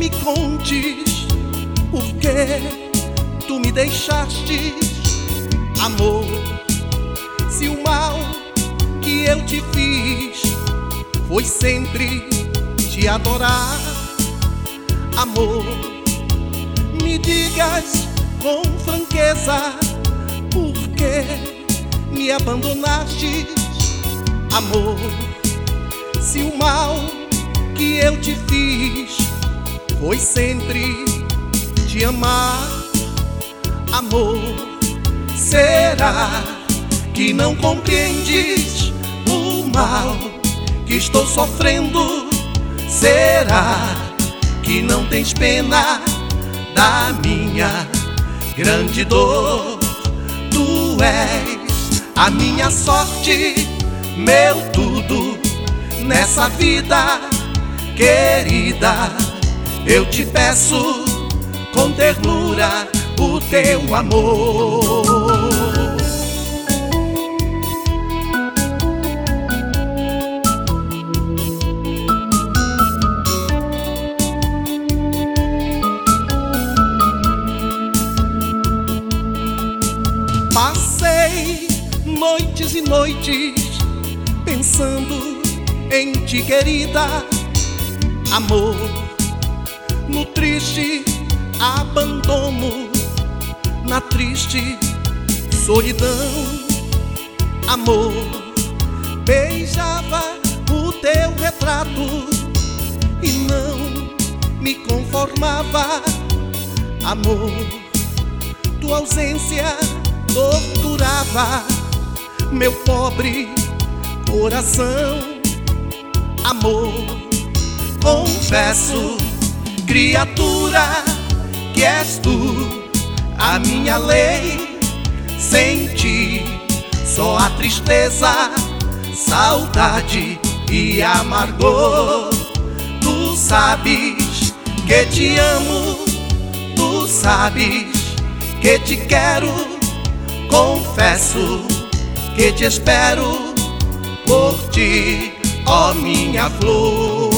me contes por que tu me deixaste, amor. Se o mal que eu te fiz foi sempre te adorar, amor. Me digas com franqueza por que me abandonaste, amor. Se o mal que eu te fiz foi sempre te amar, amor. Será que não compreendes o mal que estou sofrendo? Será que não tens pena da minha grande dor? Tu és a minha sorte, meu tudo nessa vida querida. Eu te peço com ternura o teu amor. Passei noites e noites pensando em ti, querida, amor, no triste abandono, na triste solidão, amor, beijava o teu retrato e não me conformava, amor, tua ausência torturava meu pobre coração, amor. Confesso, criatura, que és tu a minha lei. Sem ti, só a tristeza, saudade e amargor. Tu sabes que te amo, tu sabes que te quero confesso que te espero por ti, ó minha flor.